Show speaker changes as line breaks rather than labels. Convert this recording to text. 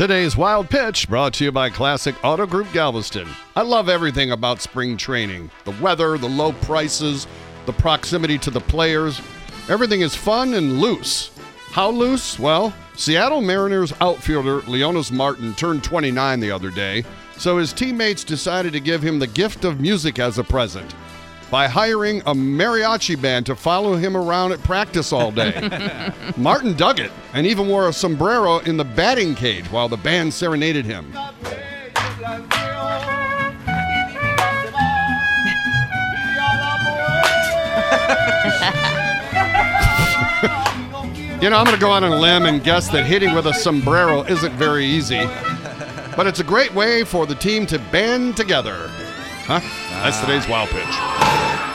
Today's Wild Pitch brought to you by Classic Auto Group Galveston. I love everything about spring training the weather, the low prices, the proximity to the players. Everything is fun and loose. How loose? Well, Seattle Mariners outfielder Leonys Martin turned 29 the other day, so his teammates decided to give him the gift of music as a present by hiring a mariachi band to follow him around at practice all day. Martin dug it and even wore a sombrero in the batting cage while the band serenaded him. You know, I'm going to go on a limb and guess that hitting with a sombrero isn't very easy. But it's a great way for the team to band together. Huh? That's today's wild pitch.